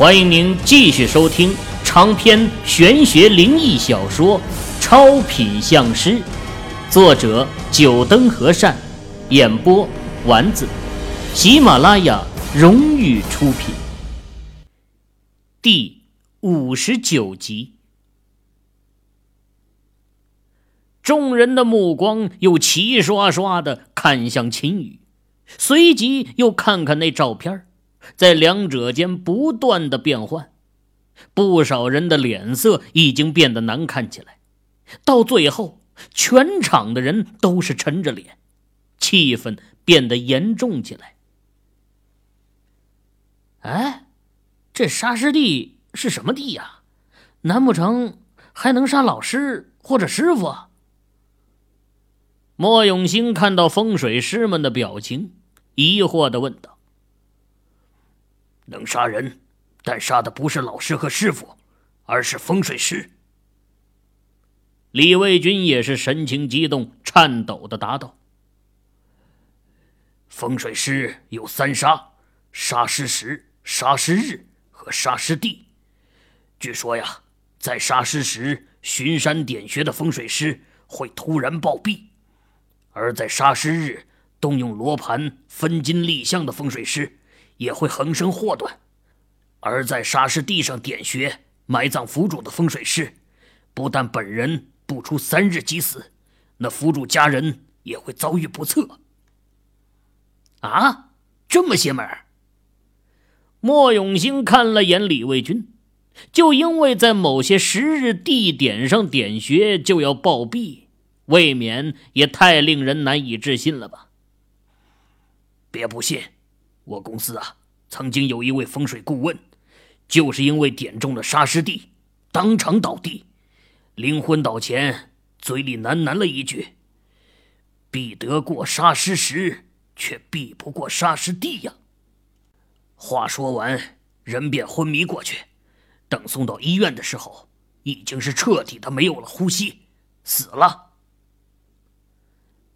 欢迎您继续收听长篇玄学灵异小说《超品相师》，作者：九灯和善，演播：丸子，喜马拉雅荣誉出品。第五十九集，众人的目光又齐刷刷的看向秦羽，随即又看看那照片在两者间不断的变换，不少人的脸色已经变得难看起来，到最后，全场的人都是沉着脸，气氛变得严重起来。哎，这杀师弟是什么地呀？难不成还能杀老师或者师傅？莫永兴看到风水师们的表情，疑惑的问道。能杀人，但杀的不是老师和师傅，而是风水师。李卫军也是神情激动、颤抖的答道：“风水师有三杀：杀师时、杀师日和杀师地。据说呀，在杀师时巡山点穴的风水师会突然暴毙；而在杀师日动用罗盘分金立相的风水师。”也会横生祸端，而在沙师地上点穴埋葬府主的风水师，不但本人不出三日即死，那府主家人也会遭遇不测。啊，这么邪门！莫永兴看了眼李卫军，就因为在某些时日地点上点穴就要暴毙，未免也太令人难以置信了吧？别不信。我公司啊，曾经有一位风水顾问，就是因为点中了沙师地，当场倒地，临昏倒前嘴里喃喃了一句：“避得过沙师时，却避不过沙师地呀。”话说完，人便昏迷过去。等送到医院的时候，已经是彻底的没有了呼吸，死了。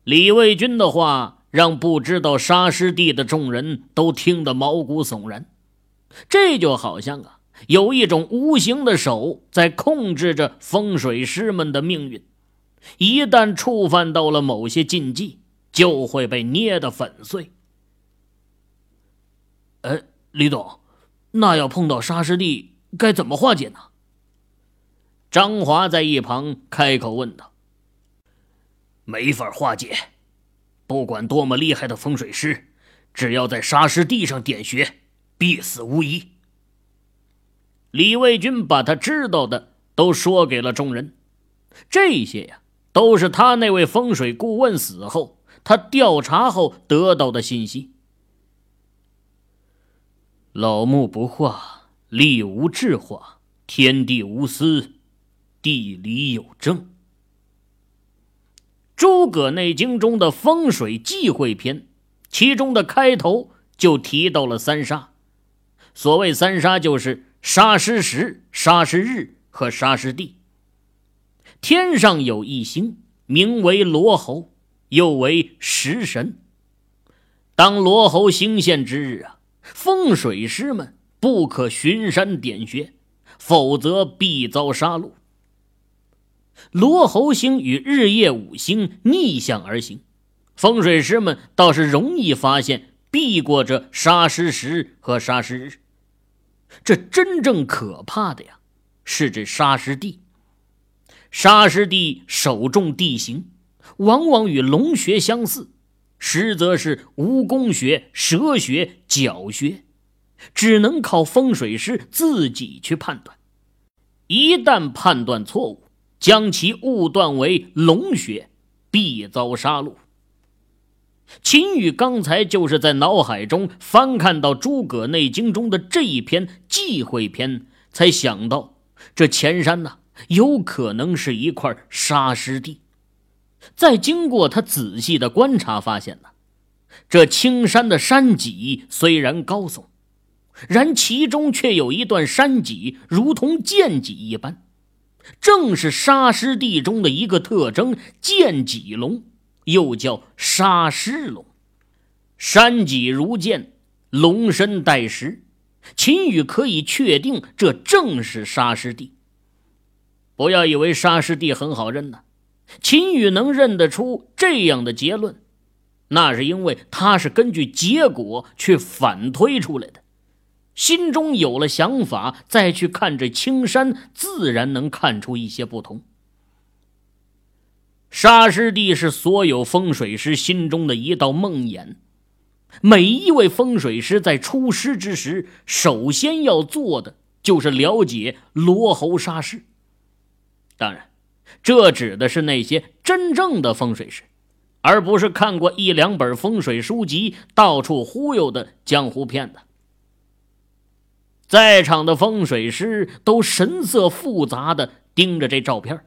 李卫军的话。让不知道沙师弟的众人都听得毛骨悚然，这就好像啊，有一种无形的手在控制着风水师们的命运，一旦触犯到了某些禁忌，就会被捏得粉碎。哎，李总，那要碰到沙师弟，该怎么化解呢？张华在一旁开口问道：“没法化解。”不管多么厉害的风水师，只要在沙师地上点穴，必死无疑。李卫军把他知道的都说给了众人，这些呀，都是他那位风水顾问死后，他调查后得到的信息。老木不化，力无智化，天地无私，地理有正。诸葛内经中的风水忌讳篇，其中的开头就提到了三杀。所谓三杀，就是杀师时、杀师日和杀师地。天上有一星，名为罗侯，又为食神。当罗侯星现之日啊，风水师们不可巡山点穴，否则必遭杀戮。罗侯星与日夜五星逆向而行，风水师们倒是容易发现避过这杀师时和杀师日。这真正可怕的呀，是这杀师地。杀师地首重地形，往往与龙穴相似，实则是蜈蚣穴、蛇穴、角穴，只能靠风水师自己去判断。一旦判断错误，将其误断为龙穴，必遭杀戮。秦羽刚才就是在脑海中翻看到《诸葛内经》中的这一篇忌讳篇，才想到这前山呐，有可能是一块沙师地。再经过他仔细的观察，发现呢，这青山的山脊虽然高耸，然其中却有一段山脊如同剑脊一般。正是沙师地中的一个特征——剑脊龙，又叫沙狮龙。山脊如剑，龙身带石，秦羽可以确定这正是沙师弟。不要以为沙师弟很好认呢，秦羽能认得出这样的结论，那是因为他是根据结果去反推出来的，心中有了想法，再去看这青山，自然能看出一些不同。沙师弟是所有风水师心中的一道梦魇。每一位风水师在出师之时，首先要做的就是了解罗喉沙师。当然，这指的是那些真正的风水师，而不是看过一两本风水书籍、到处忽悠的江湖骗子。在场的风水师都神色复杂的盯着这照片。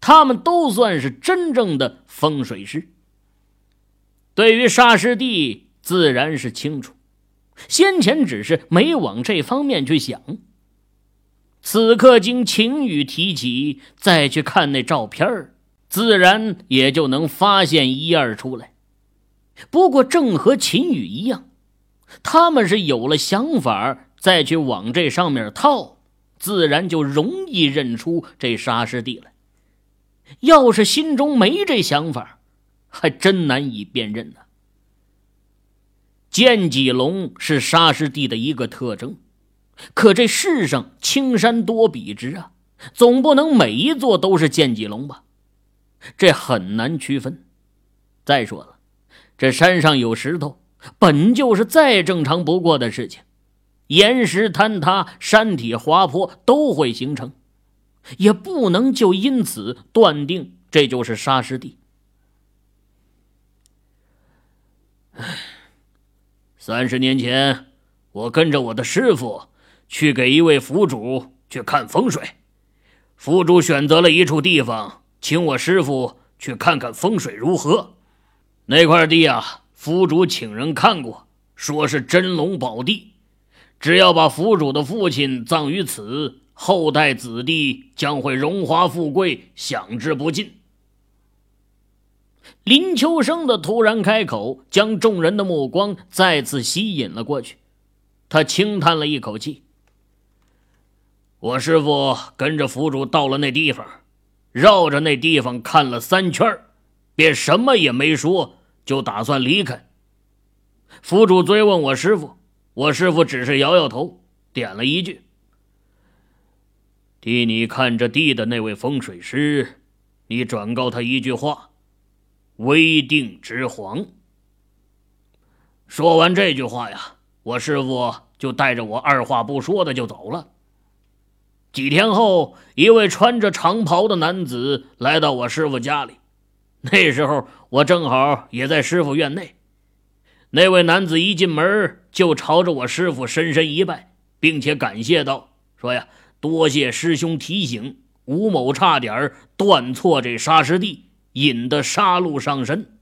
他们都算是真正的风水师。对于沙师弟，自然是清楚，先前只是没往这方面去想。此刻经秦羽提起，再去看那照片自然也就能发现一二出来。不过，正和秦羽一样，他们是有了想法，再去往这上面套，自然就容易认出这沙师弟来。要是心中没这想法，还真难以辨认呢。剑脊龙是沙师弟的一个特征，可这世上青山多笔直啊，总不能每一座都是剑脊龙吧？这很难区分。再说了，这山上有石头，本就是再正常不过的事情，岩石坍塌、山体滑坡都会形成。也不能就因此断定这就是沙师弟。三十年前，我跟着我的师傅去给一位府主去看风水，府主选择了一处地方，请我师傅去看看风水如何。那块地啊，府主请人看过，说是真龙宝地，只要把府主的父亲葬于此。后代子弟将会荣华富贵，享之不尽。林秋生的突然开口，将众人的目光再次吸引了过去。他轻叹了一口气：“我师傅跟着府主到了那地方，绕着那地方看了三圈，便什么也没说，就打算离开。府主追问我师傅，我师傅只是摇摇头，点了一句。”替你看着地的那位风水师，你转告他一句话：“危定之黄。”说完这句话呀，我师傅就带着我二话不说的就走了。几天后，一位穿着长袍的男子来到我师傅家里，那时候我正好也在师傅院内。那位男子一进门就朝着我师傅深深一拜，并且感谢道：“说呀。”多谢师兄提醒，吴某差点断错这沙师弟，引得杀戮上身。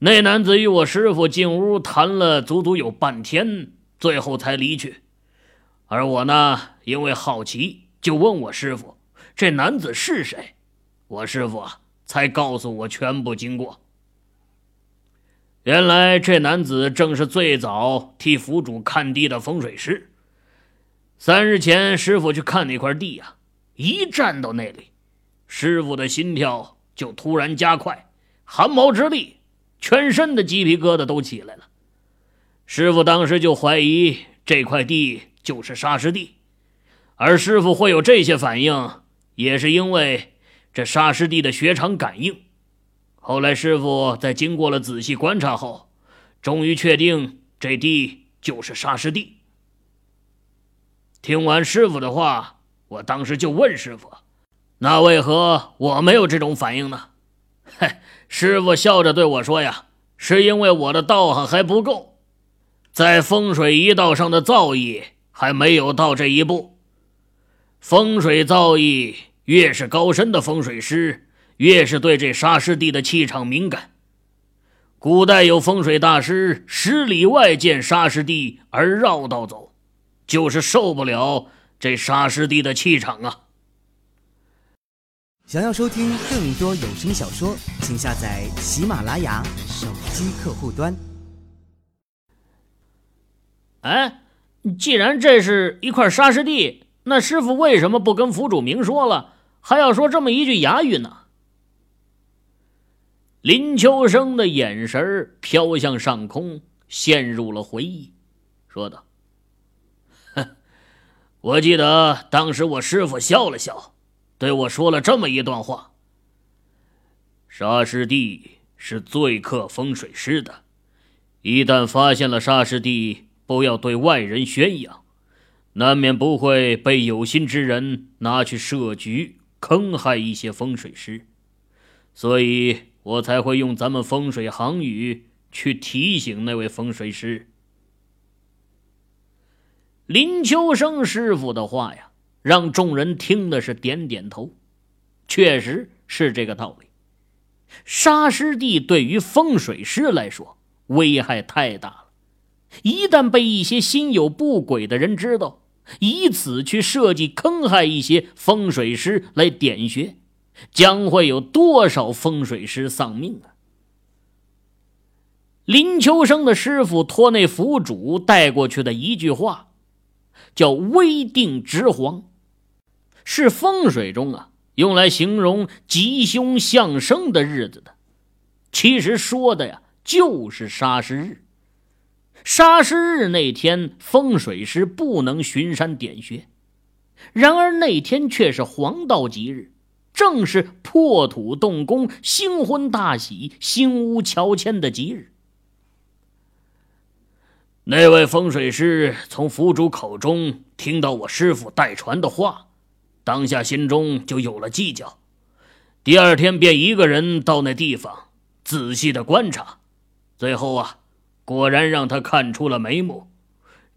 那男子与我师傅进屋谈了足足有半天，最后才离去。而我呢，因为好奇，就问我师傅：“这男子是谁？”我师傅才告诉我全部经过。原来这男子正是最早替府主看地的风水师。三日前，师傅去看那块地呀，一站到那里，师傅的心跳就突然加快，汗毛直立，全身的鸡皮疙瘩都起来了。师傅当时就怀疑这块地就是沙师地，而师傅会有这些反应，也是因为这沙师地的血场感应。后来师傅在经过了仔细观察后，终于确定这地就是沙师地。听完师傅的话，我当时就问师傅：“那为何我没有这种反应呢？”嘿，师傅笑着对我说：“呀，是因为我的道行还不够，在风水一道上的造诣还没有到这一步。风水造诣越是高深的风水师，越是对这沙师弟的气场敏感。古代有风水大师十里外见沙师弟而绕道走。”就是受不了这沙师弟的气场啊！想要收听更多有声小说，请下载喜马拉雅手机客户端。哎，既然这是一块沙师地，那师傅为什么不跟府主明说了，还要说这么一句哑语呢？林秋生的眼神飘向上空，陷入了回忆，说道：“哼，我记得当时我师傅笑了笑，对我说了这么一段话：沙师弟是最克风水师的，一旦发现了沙师弟，不要对外人宣扬，难免不会被有心之人拿去设局，坑害一些风水师，所以。”我才会用咱们风水行语去提醒那位风水师。林秋生师傅的话呀，让众人听的是点点头，确实是这个道理。沙师弟对于风水师来说危害太大了，一旦被一些心有不轨的人知道，以此去设计坑害一些风水师来点穴。将会有多少风水师丧命啊！林秋生的师傅托那府主带过去的一句话，叫“危定之黄”，是风水中啊用来形容吉凶相生的日子的。其实说的呀就是杀尸日。杀尸日那天，风水师不能巡山点穴，然而那天却是黄道吉日。正是破土动工、新婚大喜、新屋乔迁的吉日。那位风水师从府主口中听到我师傅代传的话，当下心中就有了计较。第二天便一个人到那地方仔细的观察，最后啊，果然让他看出了眉目。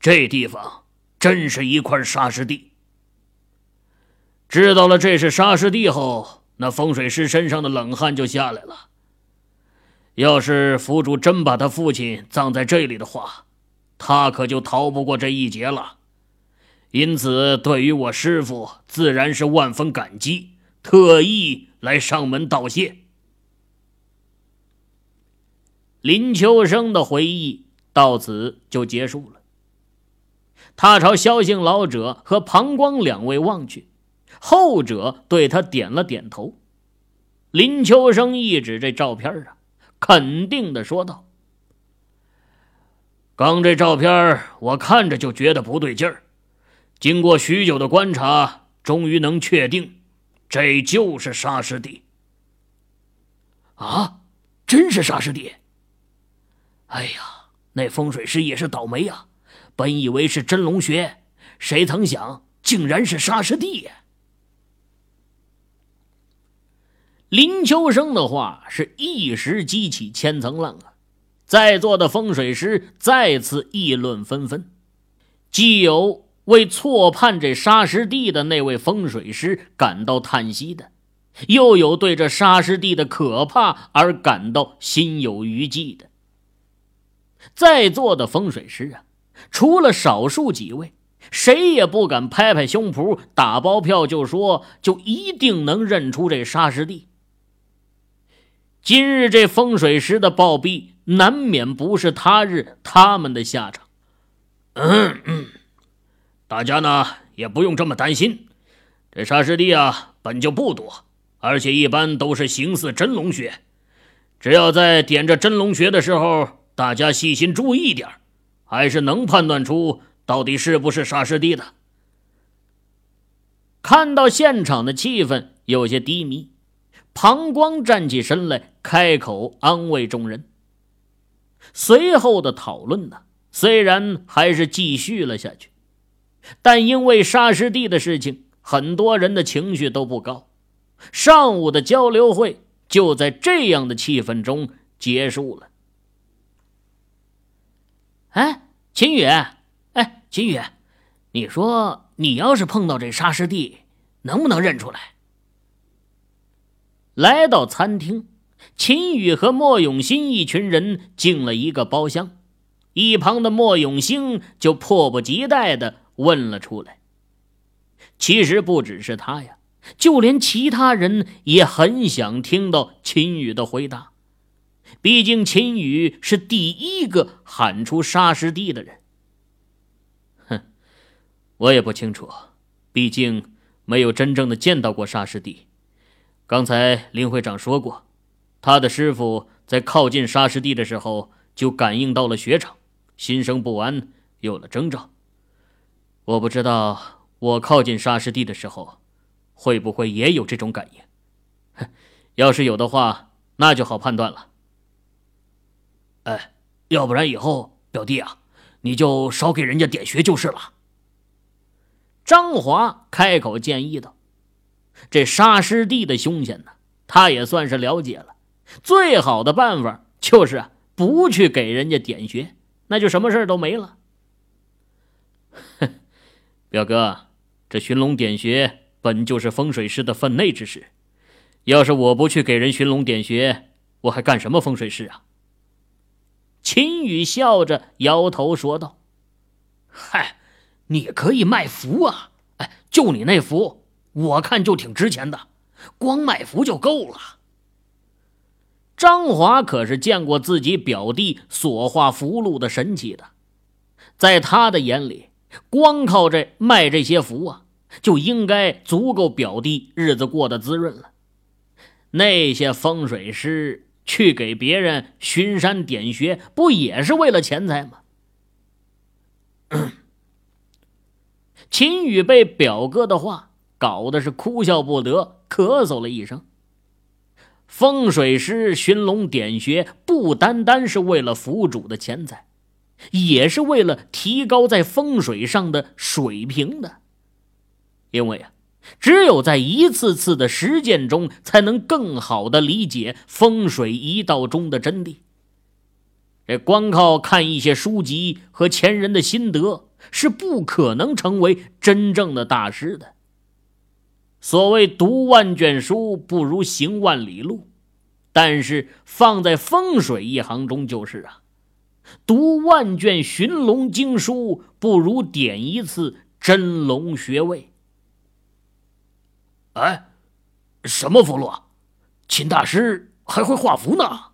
这地方真是一块沙石地。知道了这是沙师地后，那风水师身上的冷汗就下来了。要是府主真把他父亲葬在这里的话，他可就逃不过这一劫了。因此，对于我师傅，自然是万分感激，特意来上门道谢。林秋生的回忆到此就结束了。他朝萧姓老者和庞光两位望去。后者对他点了点头，林秋生一指这照片啊，肯定的说道：“刚这照片我看着就觉得不对劲儿，经过许久的观察，终于能确定，这就是沙师弟。啊，真是沙师弟！哎呀，那风水师也是倒霉呀，本以为是真龙穴，谁曾想竟然是沙师弟呀！”林秋生的话是一时激起千层浪啊！在座的风水师再次议论纷纷，既有为错判这沙石地的那位风水师感到叹息的，又有对这沙石地的可怕而感到心有余悸的。在座的风水师啊，除了少数几位，谁也不敢拍拍胸脯打包票就说就一定能认出这沙石地。今日这风水师的暴毙，难免不是他日他们的下场。嗯嗯，大家呢也不用这么担心，这沙师弟啊本就不多，而且一般都是形似真龙穴。只要在点着真龙穴的时候，大家细心注意点还是能判断出到底是不是沙师弟的。看到现场的气氛有些低迷。庞光站起身来，开口安慰众人。随后的讨论呢，虽然还是继续了下去，但因为沙师弟的事情，很多人的情绪都不高。上午的交流会就在这样的气氛中结束了。哎，秦宇，哎，秦宇，你说你要是碰到这沙师弟，能不能认出来？来到餐厅，秦宇和莫永新一群人进了一个包厢，一旁的莫永兴就迫不及待的问了出来。其实不只是他呀，就连其他人也很想听到秦宇的回答，毕竟秦宇是第一个喊出沙师弟的人。哼我也不清楚，毕竟没有真正的见到过沙师弟。刚才林会长说过，他的师傅在靠近沙师弟的时候就感应到了雪场，心生不安，有了征兆。我不知道我靠近沙师弟的时候，会不会也有这种感应？要是有的话，那就好判断了。哎，要不然以后表弟啊，你就少给人家点穴就是了。张华开口建议道：“这沙师弟的凶险呢，他也算是了解了。最好的办法就是不去给人家点穴，那就什么事都没了。”哼，表哥，这寻龙点穴本就是风水师的分内之事，要是我不去给人寻龙点穴，我还干什么风水师啊？秦宇笑着摇头说道：“嗨。”你可以卖符啊！哎，就你那符，我看就挺值钱的，光卖符就够了。张华可是见过自己表弟所画符箓的神奇的，在他的眼里，光靠这卖这些符啊，就应该足够表弟日子过得滋润了。那些风水师去给别人巡山点穴，不也是为了钱财吗？秦宇被表哥的话搞得是哭笑不得，咳嗽了一声。风水师寻龙点穴，不单单是为了府主的钱财，也是为了提高在风水上的水平的。因为啊，只有在一次次的实践中，才能更好的理解风水一道中的真谛。这光靠看一些书籍和前人的心得。是不可能成为真正的大师的。所谓读万卷书不如行万里路，但是放在风水一行中就是啊，读万卷寻龙经书不如点一次真龙穴位。哎，什么符箓？秦大师还会画符呢？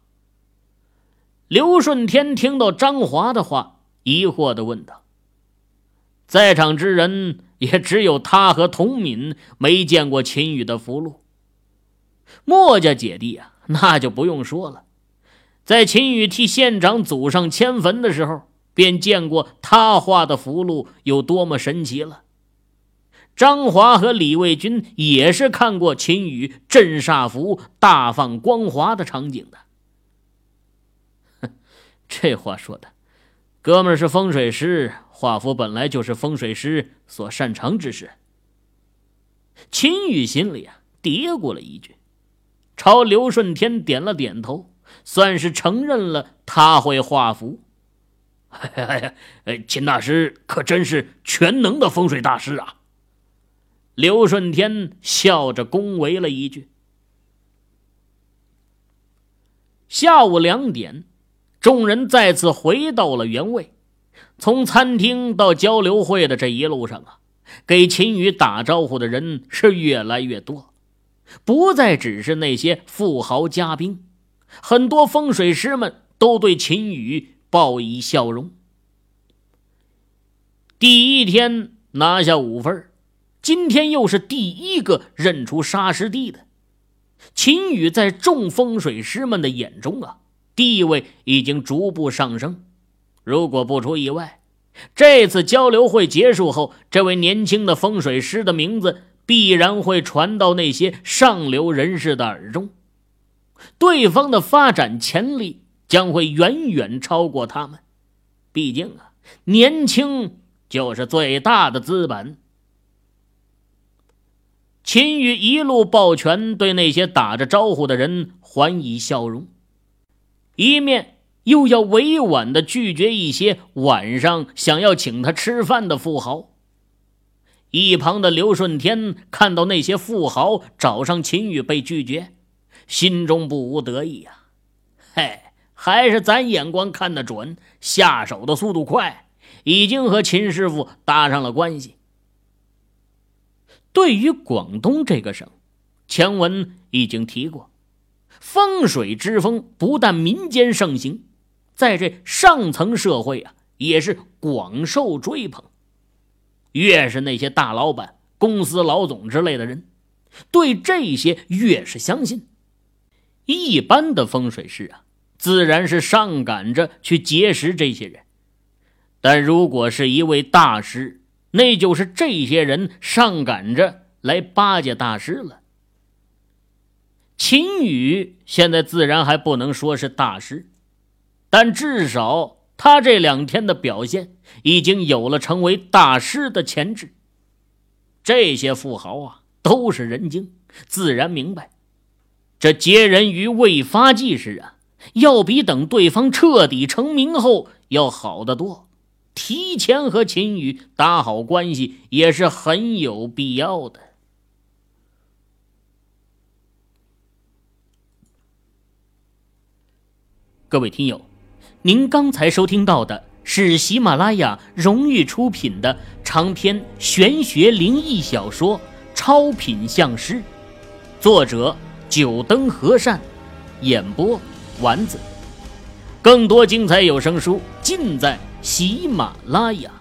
刘顺天听到张华的话，疑惑的问道。在场之人也只有他和童敏没见过秦羽的符箓。墨家姐弟啊，那就不用说了，在秦羽替县长祖上迁坟的时候，便见过他画的符箓有多么神奇了。张华和李卫军也是看过秦羽镇煞符大放光华的场景的。哼，这话说的，哥们是风水师。画符本来就是风水师所擅长之事。秦羽心里啊嘀咕了一句，朝刘顺天点了点头，算是承认了他会画符。哎呀，秦大师可真是全能的风水大师啊！刘顺天笑着恭维了一句。下午两点，众人再次回到了原位。从餐厅到交流会的这一路上啊，给秦羽打招呼的人是越来越多，不再只是那些富豪嘉宾，很多风水师们都对秦羽报以笑容。第一天拿下五分，今天又是第一个认出沙师弟的秦羽，在众风水师们的眼中啊，地位已经逐步上升。如果不出意外，这次交流会结束后，这位年轻的风水师的名字必然会传到那些上流人士的耳中。对方的发展潜力将会远远超过他们。毕竟啊，年轻就是最大的资本。秦羽一路抱拳，对那些打着招呼的人还以笑容，一面。又要委婉的拒绝一些晚上想要请他吃饭的富豪。一旁的刘顺天看到那些富豪找上秦宇被拒绝，心中不无得意呀。嘿，还是咱眼光看得准，下手的速度快，已经和秦师傅搭上了关系。对于广东这个省，前文已经提过，风水之风不但民间盛行。在这上层社会啊，也是广受追捧。越是那些大老板、公司老总之类的人，对这些越是相信。一般的风水师啊，自然是上赶着去结识这些人；但如果是一位大师，那就是这些人上赶着来巴结大师了。秦宇现在自然还不能说是大师，但至少他这两天的表现已经有了成为大师的潜质。这些富豪啊，都是人精，自然明白，这接人于未发迹时啊，要比等对方彻底成名后要好得多。提前和秦宇打好关系也是很有必要的。各位听友，您刚才收听到的是喜马拉雅荣誉出品的长篇玄学灵异小说《超品相师》，作者九灯和善，演播丸子。更多精彩有声书尽在喜马拉雅。